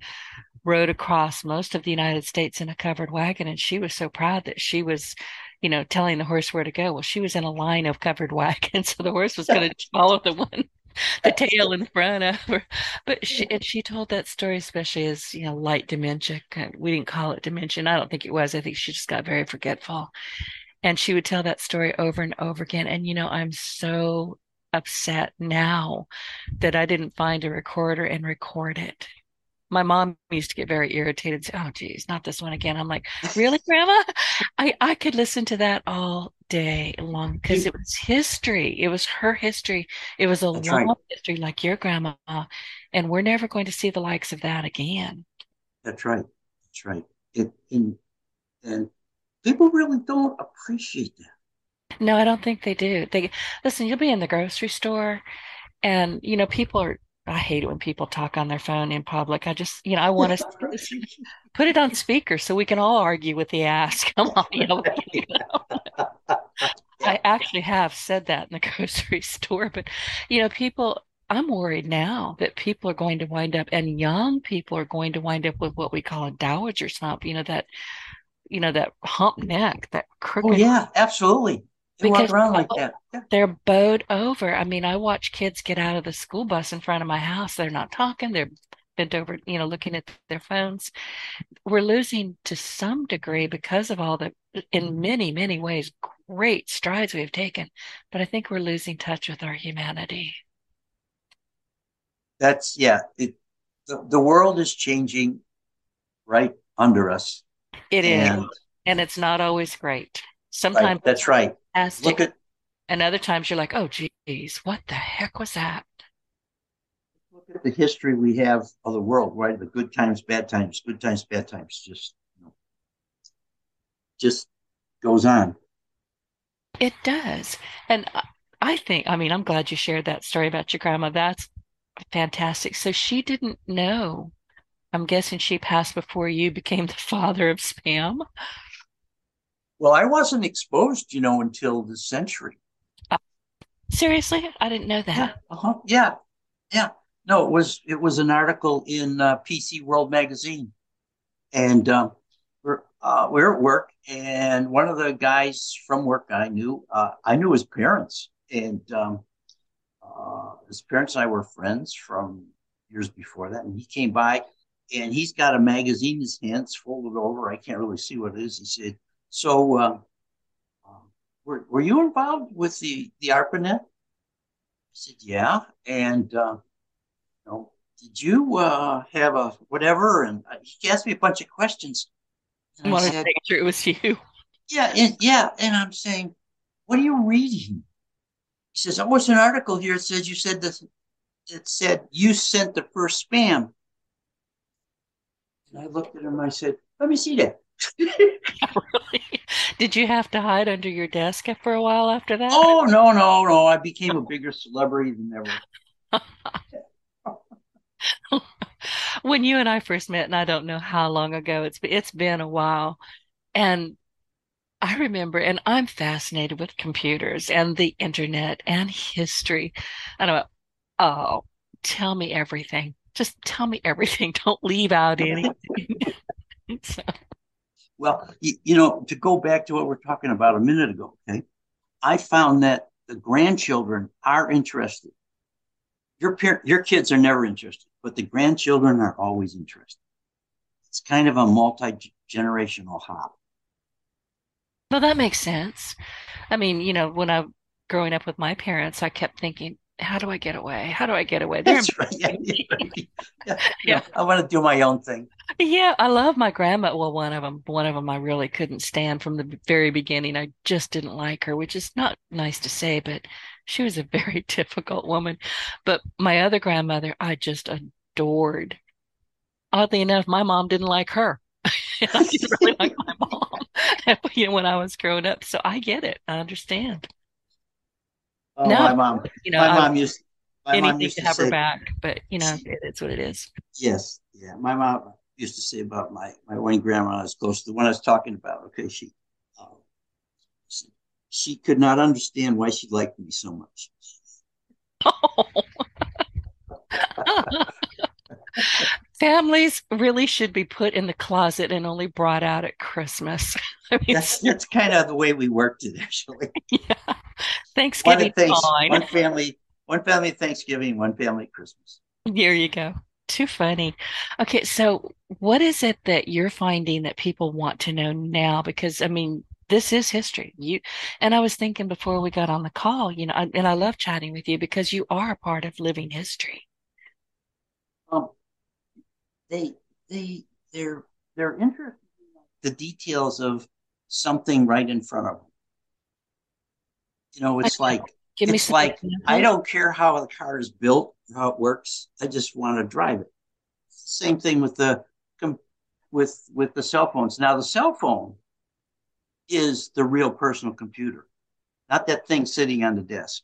rode across most of the United States in a covered wagon, and she was so proud that she was, you know, telling the horse where to go. Well, she was in a line of covered wagons, so the horse was going to follow the one the tail in front of her. But she and she told that story especially as you know light dementia. We didn't call it dementia. I don't think it was. I think she just got very forgetful. And she would tell that story over and over again. And, you know, I'm so upset now that I didn't find a recorder and record it. My mom used to get very irritated. Say, oh, geez, not this one again. I'm like, really, Grandma? I, I could listen to that all day long because it was history. It was her history. It was a That's long right. history, like your grandma. And we're never going to see the likes of that again. That's right. That's right. It, in, and people really don't appreciate that. No, I don't think they do. They listen, you'll be in the grocery store and you know, people are I hate it when people talk on their phone in public. I just, you know, I want to put it on speaker so we can all argue with the ass. Come on, you know. I, actually have said that in the grocery store, but you know, people, I'm worried now that people are going to wind up, and young people are going to wind up with what we call a dowager slump. You know that, you know that hump neck, that oh, crooked. Oh yeah, absolutely. They walk around like that. Yeah. They're bowed over. I mean, I watch kids get out of the school bus in front of my house. They're not talking. They're bent over, you know, looking at their phones. We're losing to some degree because of all the, in mm-hmm. many, many ways, great strides we've taken. But I think we're losing touch with our humanity. That's, yeah. It, the, the world is changing right under us. It and, is, and it's not always great. Sometimes right, that's right. Look at, and other times you're like, oh, geez, what the heck was that? Look at the history we have of the world, right? The good times, bad times, good times, bad times, just you know, just goes on. It does, and I think, I mean, I'm glad you shared that story about your grandma. That's fantastic. So she didn't know. I'm guessing she passed before you became the father of spam. Well, I wasn't exposed, you know, until this century. Uh, seriously, I didn't know that. Yeah, uh-huh. yeah, yeah. No, it was it was an article in uh, PC World magazine, and um, we're uh, we're at work, and one of the guys from work I knew, uh, I knew his parents, and um, uh, his parents and I were friends from years before that, and he came by, and he's got a magazine in his hands, folded over. I can't really see what it is. He said, "So, uh, um, were were you involved with the the ARPANET?" I said, "Yeah," and uh, know, did you uh, have a whatever? And he asked me a bunch of questions. I wanted said, to make sure it was you. Yeah, and, yeah. And I'm saying, what are you reading? He says, oh, what's an article here? It says you said this. It said you sent the first spam. And I looked at him. I said, let me see that. really? Did you have to hide under your desk for a while after that? Oh no, no, no! I became a bigger celebrity than ever. when you and I first met, and I don't know how long ago it's been, it's been a while, and I remember, and I'm fascinated with computers and the internet and history. And I'm, oh, tell me everything. Just tell me everything. Don't leave out anything. so. Well, you, you know, to go back to what we are talking about a minute ago, okay, I found that the grandchildren are interested. Your parent, your kids are never interested but the grandchildren are always interested. It's kind of a multi generational hop. Well, that makes sense. I mean, you know, when I growing up with my parents, I kept thinking, how do I get away? How do I get away? They're That's right. Yeah, yeah, yeah. I want to do my own thing. Yeah, I love my grandma. Well, one of them, one of them, I really couldn't stand from the very beginning. I just didn't like her, which is not nice to say, but she was a very difficult woman. But my other grandmother, I just adored. Oddly enough, my mom didn't like her. I didn't really like my mom you know, when I was growing up. So I get it. I understand. Oh, no, my mom. You know, my mom used my anything mom used to, to have say, her back, but you know, it's what it is. Yes, yeah. My mom used to say about my my one grandma was close to the one I was talking about. Okay, she, uh, she she could not understand why she liked me so much. Oh. Families really should be put in the closet and only brought out at Christmas. I mean, that's, that's kind of the way we worked it, actually. Yeah. Thanksgiving. One, fine. one family, one family Thanksgiving, one family Christmas. There you go. Too funny. Okay, so what is it that you're finding that people want to know now? Because I mean, this is history. You and I was thinking before we got on the call, you know, and I love chatting with you because you are a part of living history. Um, they they they're they're interested in the details of something right in front of them. You know, it's like Give it's like I don't care how the car is built, how it works. I just want to drive it. Same thing with the with with the cell phones. Now the cell phone is the real personal computer, not that thing sitting on the desk.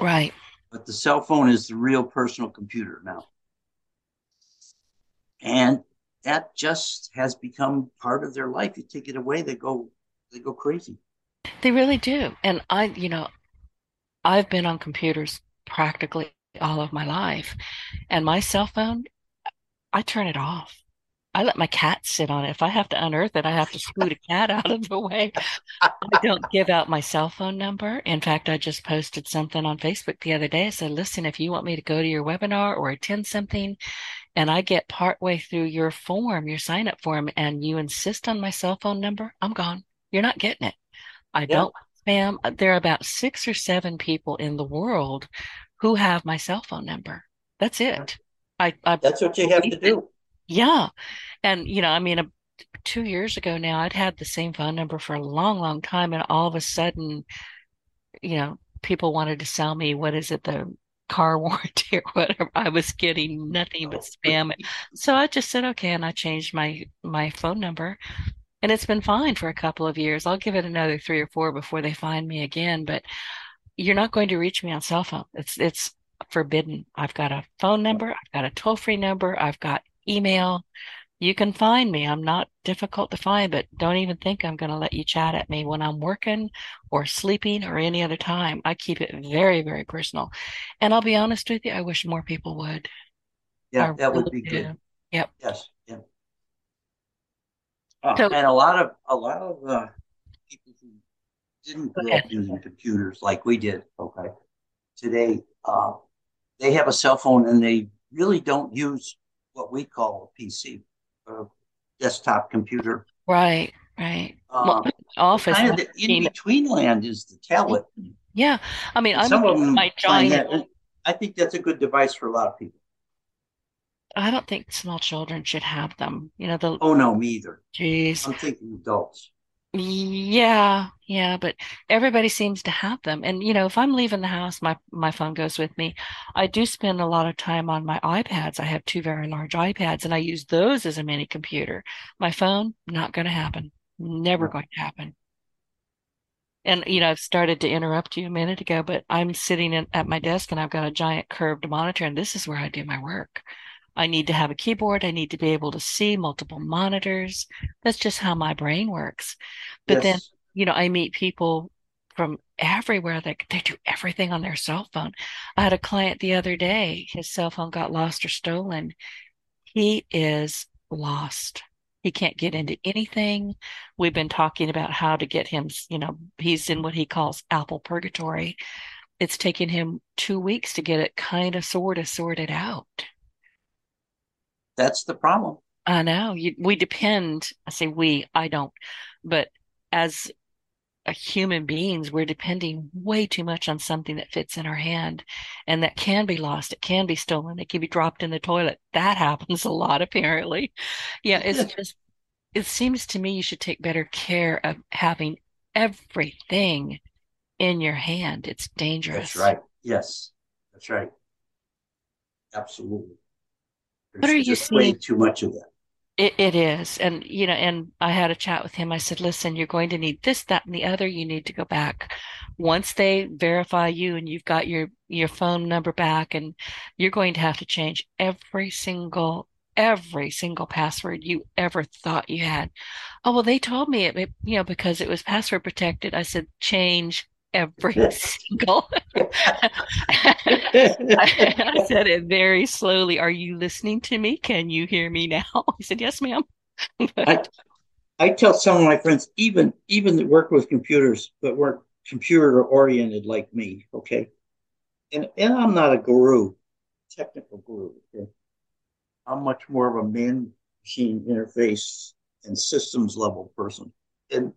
Right. But the cell phone is the real personal computer now. And that just has become part of their life. You take it away, they go they go crazy. They really do. And I, you know, I've been on computers practically all of my life. And my cell phone, I turn it off. I let my cat sit on it. If I have to unearth it, I have to scoot a cat out of the way. I don't give out my cell phone number. In fact, I just posted something on Facebook the other day. I said, listen, if you want me to go to your webinar or attend something, and I get partway through your form, your sign up form, and you insist on my cell phone number, I'm gone. You're not getting it. I don't spam. Uh, there are about six or seven people in the world who have my cell phone number. That's it. I, I that's what you have to do. Yeah. And, you know, I mean, a, two years ago now, I'd had the same phone number for a long, long time. And all of a sudden, you know, people wanted to sell me, what is it, the car warranty or whatever. I was getting nothing but oh, spam. So I just said, okay. And I changed my, my phone number and it's been fine for a couple of years. I'll give it another three or four before they find me again, but you're not going to reach me on cell phone. It's, it's forbidden. I've got a phone number. I've got a toll free number. I've got email. You can find me. I'm not difficult to find, but don't even think I'm going to let you chat at me when I'm working or sleeping or any other time. I keep it very, very personal. And I'll be honest with you, I wish more people would. Yeah, I that really would be do. good. Yep. Yes. Uh, so, and a lot of a lot of uh, people who didn't grow up using computers like we did, okay, today uh, they have a cell phone and they really don't use what we call a PC, a desktop computer. Right, right. Um, well, office kind of the in between land is the tablet. Yeah, I mean, I'm some of them my giant. That, I think that's a good device for a lot of people. I don't think small children should have them. You know the. Oh no, me either. Jeez. I'm thinking adults. Yeah, yeah, but everybody seems to have them. And you know, if I'm leaving the house, my my phone goes with me. I do spend a lot of time on my iPads. I have two very large iPads and I use those as a mini computer. My phone, not going to happen. Never going to happen. And you know, I've started to interrupt you a minute ago, but I'm sitting in, at my desk and I've got a giant curved monitor and this is where I do my work. I need to have a keyboard. I need to be able to see multiple monitors. That's just how my brain works. But yes. then, you know, I meet people from everywhere that they do everything on their cell phone. I had a client the other day, his cell phone got lost or stolen. He is lost. He can't get into anything. We've been talking about how to get him, you know, he's in what he calls Apple purgatory. It's taken him two weeks to get it kind of sort of sorted out that's the problem. I know. You, we depend. I say we. I don't. But as human beings, we're depending way too much on something that fits in our hand, and that can be lost. It can be stolen. It can be dropped in the toilet. That happens a lot, apparently. Yeah, it's just. It seems to me you should take better care of having everything in your hand. It's dangerous. That's right. Yes, that's right. Absolutely. There's what are you seeing? Way too much of that. It, it is. And, you know, and I had a chat with him. I said, listen, you're going to need this, that, and the other. You need to go back. Once they verify you and you've got your, your phone number back and you're going to have to change every single, every single password you ever thought you had. Oh, well, they told me it, it you know, because it was password protected. I said, change every single. I, said it very slowly. Are you listening to me? Can you hear me now? He said, Yes, ma'am. I, I tell some of my friends, even even that work with computers, but weren't computer oriented like me, okay? And and I'm not a guru, technical guru. Okay? I'm much more of a man machine interface and systems level person. And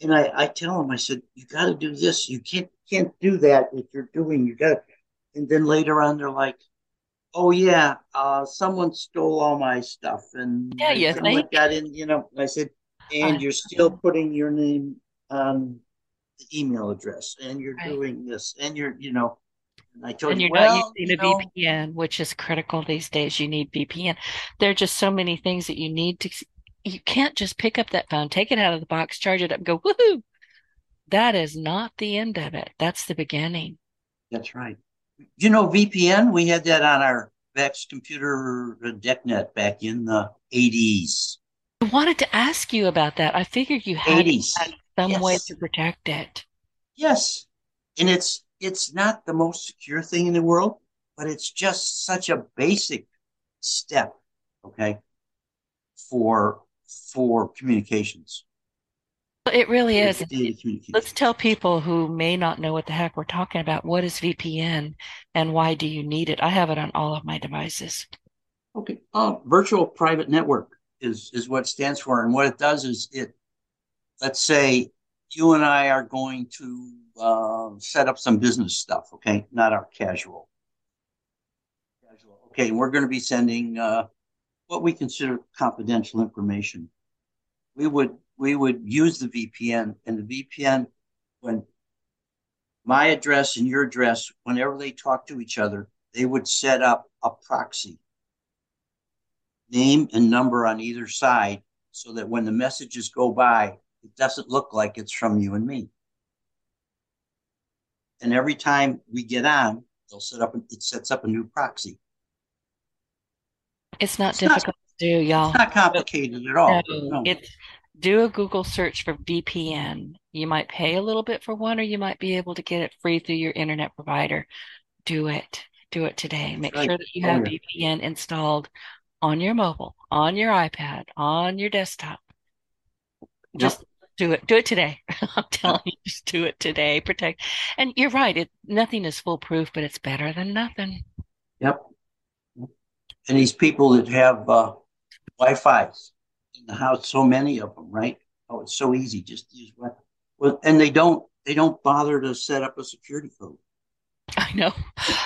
and I, I tell him, I said, you got to do this. You can't can't do that if you're doing. You got. To. And then later on, they're like, oh yeah, uh, someone stole all my stuff, and yeah, you think got in. You know, I said, and you're still putting your name on the email address, and you're right. doing this, and you're, you know. And I told and you're well, not using a know, VPN, which is critical these days. You need VPN. There are just so many things that you need to you can't just pick up that phone, take it out of the box, charge it up, go, woohoo. That is not the end of it. That's the beginning. That's right. You know, VPN, we had that on our VAX computer uh, DECnet back in the 80s. I wanted to ask you about that. I figured you had 80s. some yes. way to protect it. Yes. And it's it's not the most secure thing in the world, but it's just such a basic step, okay, for for communications. It really is. Let's tell people who may not know what the heck we're talking about. What is VPN and why do you need it? I have it on all of my devices. Okay. Uh, virtual private network is, is what it stands for. And what it does is it, let's say you and I are going to uh, set up some business stuff, okay? Not our casual. Casual. Okay. And we're going to be sending uh, what we consider confidential information. We would we would use the VPN, and the VPN, when my address and your address, whenever they talk to each other, they would set up a proxy, name and number on either side, so that when the messages go by, it doesn't look like it's from you and me. And every time we get on, they'll set up, it sets up a new proxy. It's not it's difficult not, to do, y'all. It's not complicated at all. No, no. It's do a Google search for VPN. You might pay a little bit for one, or you might be able to get it free through your internet provider. Do it. Do it today. Make right. sure that you oh, have oh, yeah. VPN installed on your mobile, on your iPad, on your desktop. Just yep. do it. Do it today. I'm telling you, just do it today. Protect. And you're right. It nothing is foolproof, but it's better than nothing. Yep. And these people that have uh, Wi-Fi's, in the house, so many of them, right? Oh, it's so easy. Just use what. Well, and they don't they don't bother to set up a security code. I know.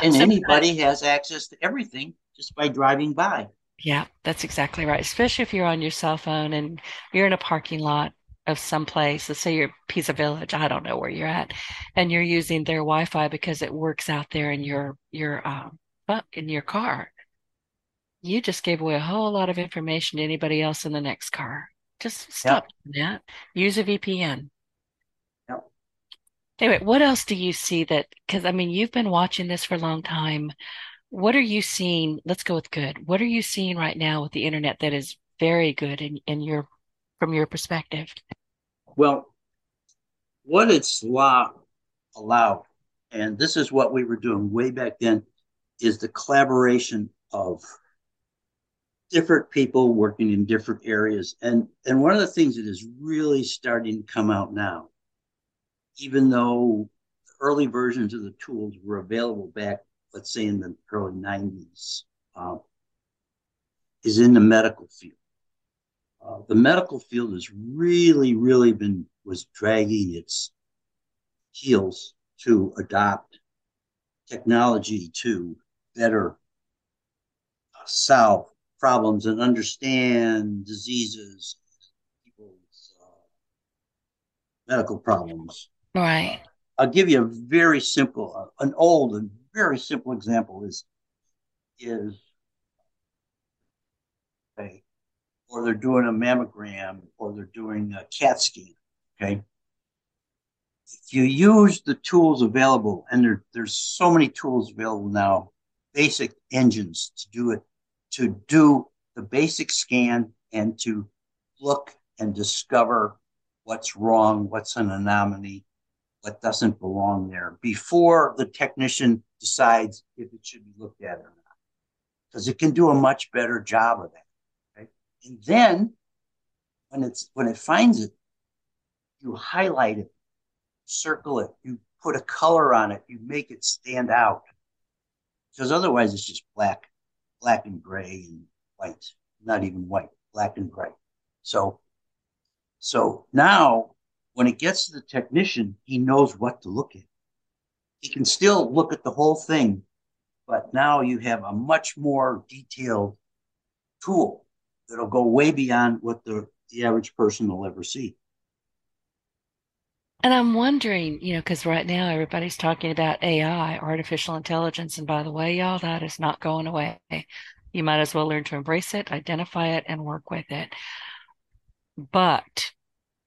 And anybody has access to everything just by driving by. Yeah, that's exactly right. Especially if you're on your cell phone and you're in a parking lot of some place. Let's say you're Pizza Village. I don't know where you're at, and you're using their Wi-Fi because it works out there in your your um in your car you just gave away a whole lot of information to anybody else in the next car. Just stop yep. that. Use a VPN. Yep. Anyway, what else do you see that? Because I mean, you've been watching this for a long time. What are you seeing? Let's go with good. What are you seeing right now with the internet that is very good in, in your from your perspective? Well, what it's law allowed, and this is what we were doing way back then, is the collaboration of different people working in different areas. And, and one of the things that is really starting to come out now, even though early versions of the tools were available back, let's say in the early 90s, uh, is in the medical field. Uh, the medical field has really, really been was dragging its heels to adopt technology to better uh, solve problems and understand diseases, people's uh, medical problems. Right. I'll give you a very simple, uh, an old and very simple example is is okay, or they're doing a mammogram or they're doing a CAT scan. Okay. If you use the tools available, and there, there's so many tools available now, basic engines to do it to do the basic scan and to look and discover what's wrong, what's an anomaly, what doesn't belong there before the technician decides if it should be looked at or not. Because it can do a much better job of that. And then when it's when it finds it, you highlight it, circle it, you put a color on it, you make it stand out. Because otherwise it's just black black and gray and white, not even white, black and gray. So, so now when it gets to the technician, he knows what to look at. He can still look at the whole thing, but now you have a much more detailed tool that'll go way beyond what the, the average person will ever see. And I'm wondering, you know, because right now everybody's talking about AI, artificial intelligence. And by the way, y'all, that is not going away. You might as well learn to embrace it, identify it, and work with it. But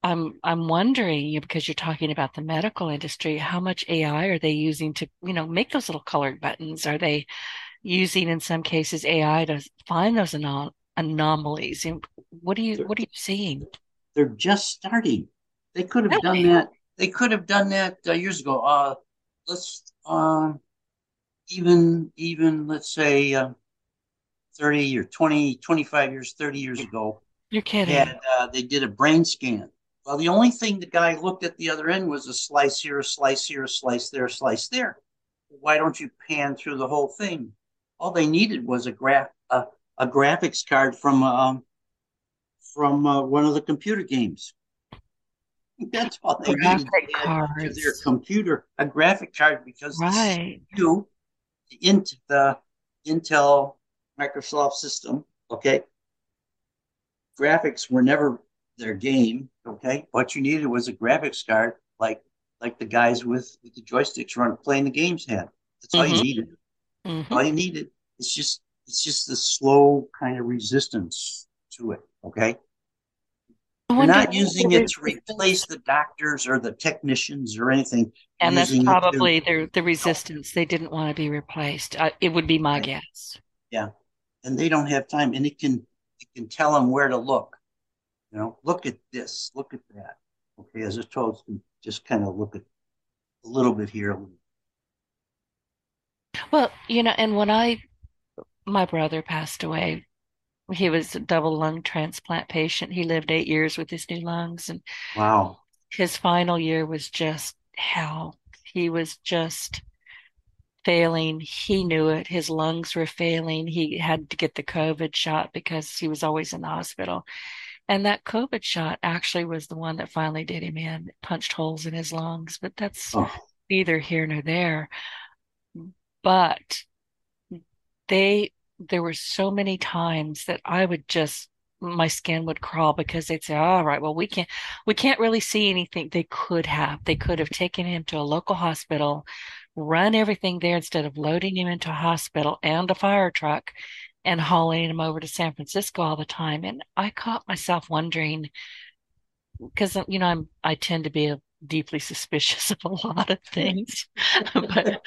I'm I'm wondering, you know, because you're talking about the medical industry, how much AI are they using to, you know, make those little colored buttons? Are they using in some cases AI to find those anom- anomalies? And what are you what are you seeing? They're just starting They could have done that. They could have done that uh, years ago. Uh, let's uh, even even let's say uh, 30 or 20, 25 years, 30 years ago. You're kidding. And uh, they did a brain scan. Well, the only thing the guy looked at the other end was a slice here, a slice here, a slice there, a slice there. Why don't you pan through the whole thing? All they needed was a graph, a, a graphics card from um, from uh, one of the computer games. That's all they graphic needed to their computer, a graphic card, because right. you, the, int, the Intel Microsoft system, okay, graphics were never their game. Okay, what you needed was a graphics card, like like the guys with, with the joysticks run playing the games had. That's all mm-hmm. you needed. Mm-hmm. All you needed. It's just it's just the slow kind of resistance to it. Okay. You're not using it to replace the doctors or the technicians or anything. And that's probably to, the resistance. They didn't want to be replaced. Uh, it would be my right. guess. Yeah, and they don't have time, and it can it can tell them where to look. You know, look at this, look at that. Okay, as opposed to just kind of look at a little bit here. Well, you know, and when I, my brother passed away, he was a double lung transplant patient. He lived eight years with his new lungs, and wow, his final year was just hell. He was just failing. He knew it. His lungs were failing. He had to get the COVID shot because he was always in the hospital. And that COVID shot actually was the one that finally did him in, punched holes in his lungs. But that's oh. neither here nor there. But they, there were so many times that I would just, my skin would crawl because they'd say, all right, well, we can't, we can't really see anything. They could have, they could have taken him to a local hospital, run everything there instead of loading him into a hospital and a fire truck and hauling him over to San Francisco all the time. And I caught myself wondering because uh, you know I'm I tend to be deeply suspicious of a lot of mm-hmm. things, but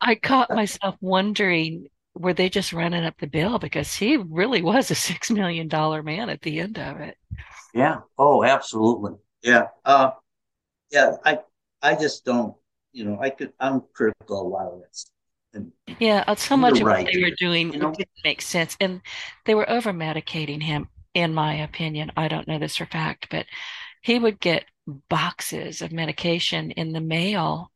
I caught myself wondering were they just running up the bill because he really was a six million dollar man at the end of it. Yeah. Oh, absolutely. Yeah. Uh, yeah. I I just don't. You know, I could. I'm critical a lot of stuff. And yeah, uh, so much of right. what they were doing you know? didn't make sense, and they were over medicating him. In my opinion, I don't know this for fact, but he would get boxes of medication in the mail,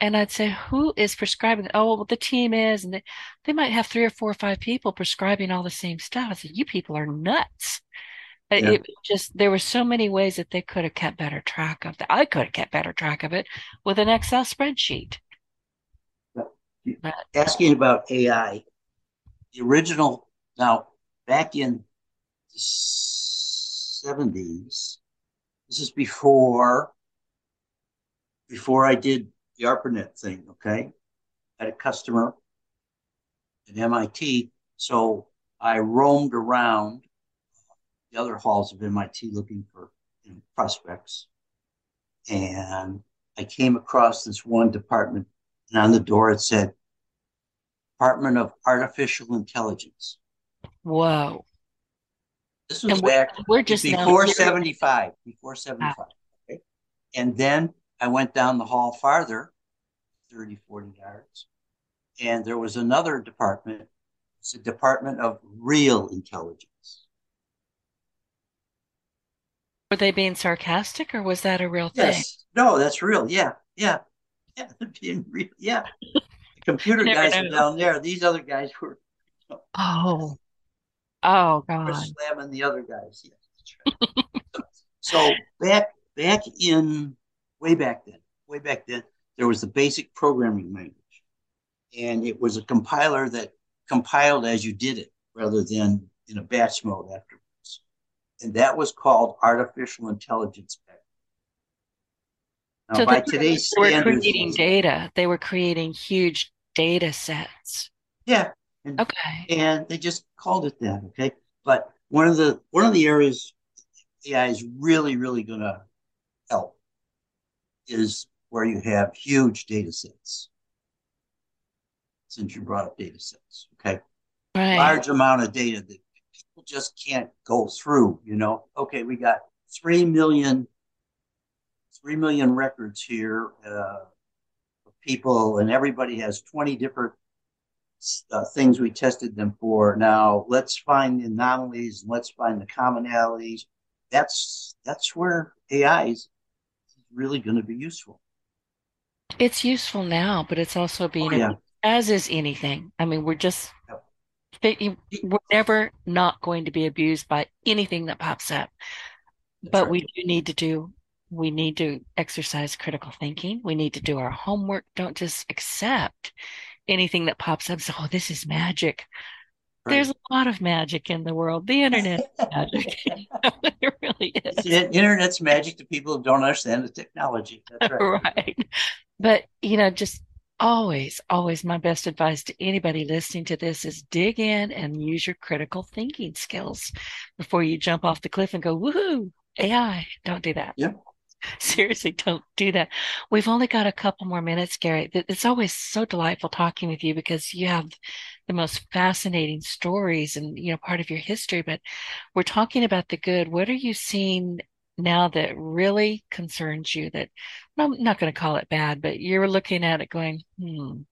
and I'd say, "Who is prescribing?" Oh, well, the team is, and they, they might have three or four or five people prescribing all the same stuff. I said, "You people are nuts." Yeah. It just there were so many ways that they could have kept better track of that. I could have kept better track of it with an Excel spreadsheet asking about AI, the original, now back in the 70s, this is before before I did the ARPANET thing, okay? I had a customer at MIT, so I roamed around the other halls of MIT looking for you know, prospects. And I came across this one department and on the door it said Department of Artificial Intelligence. Whoa. This was and back we're just before 75, before 75. Wow. Okay. And then I went down the hall farther, 30, 40 yards, and there was another department. It's a Department of Real Intelligence. Were they being sarcastic or was that a real thing? Yes. No, that's real. Yeah. Yeah. Yeah, being real. Yeah. The computer guys are down there. These other guys were. You know, oh. Oh God. Slamming the other guys. Yeah. so, so back back in way back then, way back then, there was the basic programming language, and it was a compiler that compiled as you did it rather than in a batch mode afterwards, and that was called artificial intelligence now, so by today's they were creating data. They were creating huge data sets. Yeah. And, okay. And they just called it that. Okay. But one of the one of the areas AI is really, really going to help is where you have huge data sets. Since you brought up data sets, okay, right. large amount of data that people just can't go through. You know, okay, we got three million three million records here uh, of people, and everybody has 20 different uh, things we tested them for. Now let's find the anomalies and let's find the commonalities. That's that's where AI is really going to be useful. It's useful now, but it's also being Oh, yeah. as is anything. I mean, we're just we're never not going to be abused by anything that pops up. That's But right. we do need to do we need to exercise critical thinking. We need to do our homework. Don't just accept anything that pops up. So, oh, this is magic. Right. There's a lot of magic in the world. The internet is magic. it really is. The internet's magic to people who don't understand the technology. That's right. right. But, you know, just always, always my best advice to anybody listening to this is dig in and use your critical thinking skills before you jump off the cliff and go, woohoo, AI. Don't do that. Yep. Seriously, don't do that. We've only got a couple more minutes, Gary. It's always so delightful talking with you because you have the most fascinating stories and, you know, part of your history. But we're talking about the good. What are you seeing now that really concerns you that I'm not going to call it bad, but you're looking at it going, hmm,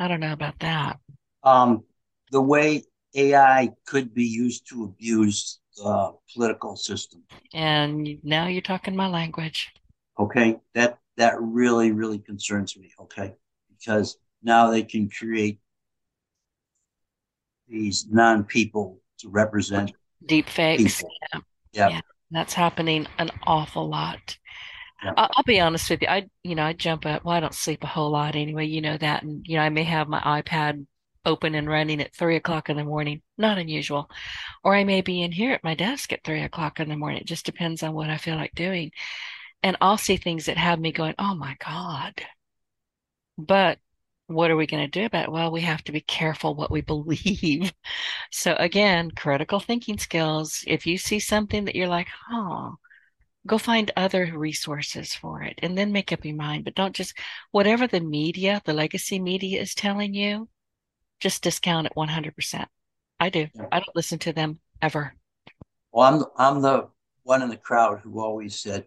I don't know about that. Um, the way AI could be used to abuse the political system. And now you're talking my language. Okay, that that really really concerns me. Okay, because now they can create these non-people to represent Deep fakes. Yeah. Yeah. Yeah. That's happening an awful lot. Yeah. I- I'll be honest with you. I, you know, I jump up. Well, I don't sleep a whole lot anyway. You know that. And, you know, I may have my iPad open and running at three o'clock in the morning. Not unusual. Or I may be in here at my desk at three o'clock in the morning. It just depends on what I feel like doing. And I'll see things that have me going, oh my God. But what are we going to do about it? Well, we have to be careful what we believe. So again, critical thinking skills. If you see something that you're like, oh, go find other resources for it and then make up your mind. But don't just, whatever the media, the legacy media is telling you, just discount it 100%. I do. I don't listen to them ever. Well, I'm I'm the one in the crowd who always said,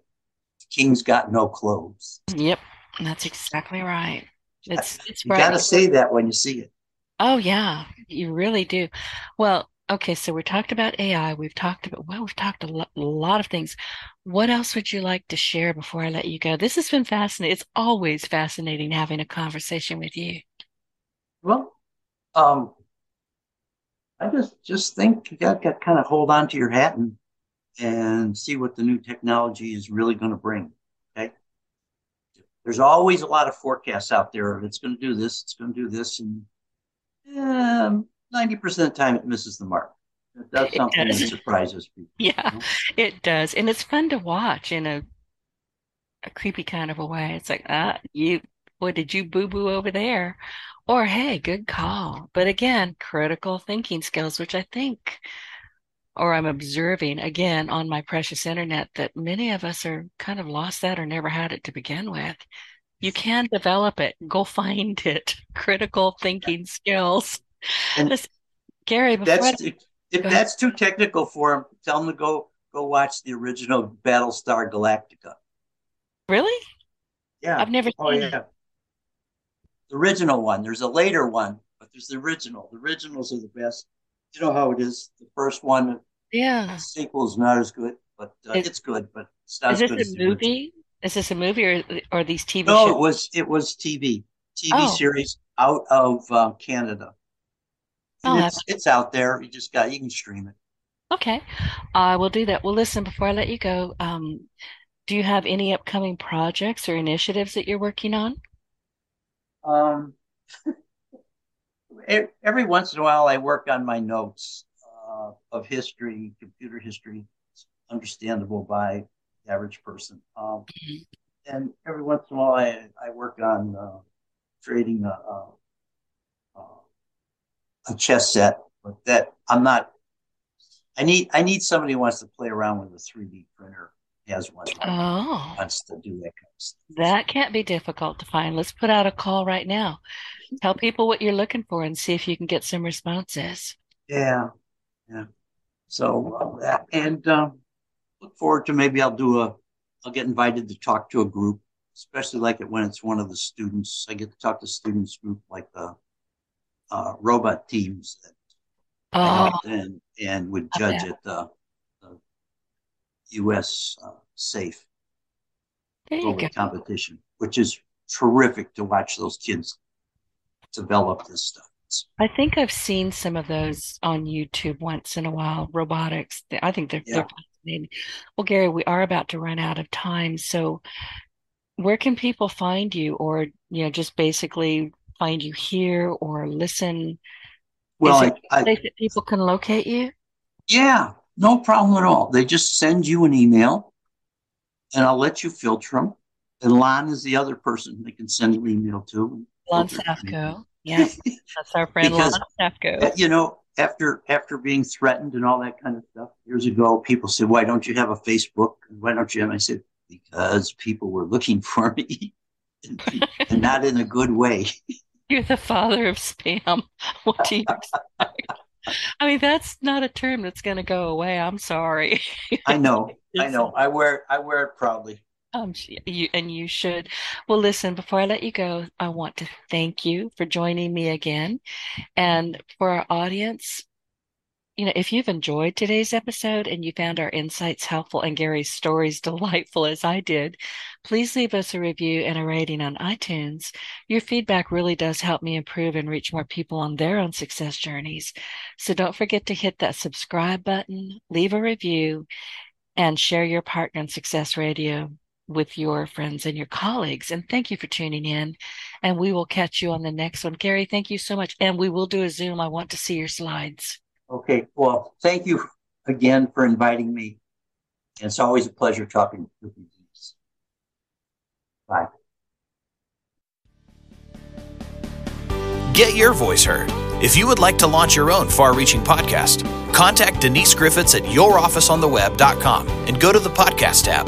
"The "King's got no clothes." Yep. That's exactly right. It's, it's You got to say that when you see it. Oh, yeah, you really do. Well, okay, so we talked about AI. We've talked about, well, we've talked a lo- a lot of things. What else would you like to share before I let you go? This has been fascinating. It's always fascinating having a conversation with you. Well, um, I just just think you got to kind of hold on to your hat and and see what the new technology is really going to bring. There's always a lot of forecasts out there. It's going to do this. It's going to do this, and um, ninety percent of the time it misses the mark. That's something that surprises people. Yeah, you know? it does. And it's fun to watch in a, a creepy kind of a way. It's like, ah, you, what did you boo-boo over there? Or, hey, good call. But again, critical thinking skills, which I think, or I'm observing again on my precious internet that many of us are kind of lost that or never had it to begin with. You can develop it. Go find it. Critical thinking skills. Listen, Gary, before I That's if, if Go ahead. that's too technical for them, tell them to go go watch the original Battlestar Galactica. really? Yeah. I've never Oh seen yeah. it. The original one. There's a later one, but there's the original. The originals are the best. You know how it is. The first one, Yeah. the sequel is not as good, but uh, Is- it's good, but it's not Is as this good as a movie? Is this a movie or or these TV No, shows? it was it was TV TV Oh. series out of uh, Canada. Have it's it's out there. You just got you can stream it. Okay, I will do that. Well, listen, before I let you go, um, do you have any upcoming projects or initiatives that you're working on? Um, every once in a while, I work on my notes uh, of history, computer history. It's understandable by the average person. Um, Mhm. and every once in a while, I, I work on uh, creating a, a, a chess set. But that I'm not. I need I need somebody who wants to play around with a 3D printer. Has one. Oh, Wants to do that kind of stuff. that can't be difficult to find. Let's put out a call right now. Tell people what you're looking for and see if you can get some responses. Yeah, yeah. So uh, and um, look forward to maybe I'll do a I'll get invited to talk to a group, especially like it when it's one of the students. I get to talk to students group like the uh, robot teams that Oh, and and would judge at the, the U.S. Uh, Safe you go. competition, which is terrific to watch those kids develop this stuff. I think I've seen some of those on YouTube once in a while, robotics. I think they're, Yeah. they're fascinating. Well, Gary, we are about to run out of time. So where can people find you or, you know, just basically find you here or listen? well, Is I, I, that people can locate you? Yeah, no problem at all. They just send you an email and I'll let you filter them. And Lon is the other person they can send an email to. Lon Safko. Yes, that's our friend Lon Because- uh, You know, after after being threatened and all that kind of stuff years ago, people said, "Why don't you have a Facebook? Why don't you?" And I said, "Because people were looking for me, and, and not in a good way." You're the father of spam. What do you expect? I mean, that's not a term that's going to go away. I'm sorry. I know, I know. I wear I wear it proudly. Um, you and you should. Well, listen, before I let you go, I want to thank you for joining me again. And for our audience, you know, if you've enjoyed today's episode and you found our insights helpful and Gary's stories delightful as I did, please leave us a review and a rating on iTunes. Your feedback really does help me improve and reach more people on their own success journeys. So don't forget to hit that subscribe button, leave a review, and share your partner in Success Radio with your friends and your colleagues. And thank you for tuning in. And we will catch you on the next one. Gary, thank you so much. And we will do a Zoom. I want to see your slides. Okay. Well, thank you again for inviting me. It's always a pleasure talking with you. Bye. Get your voice heard. If you would like to launch your own far reaching podcast, contact Denise Griffitts at yourofficeontheweb.com and go to the podcast tab.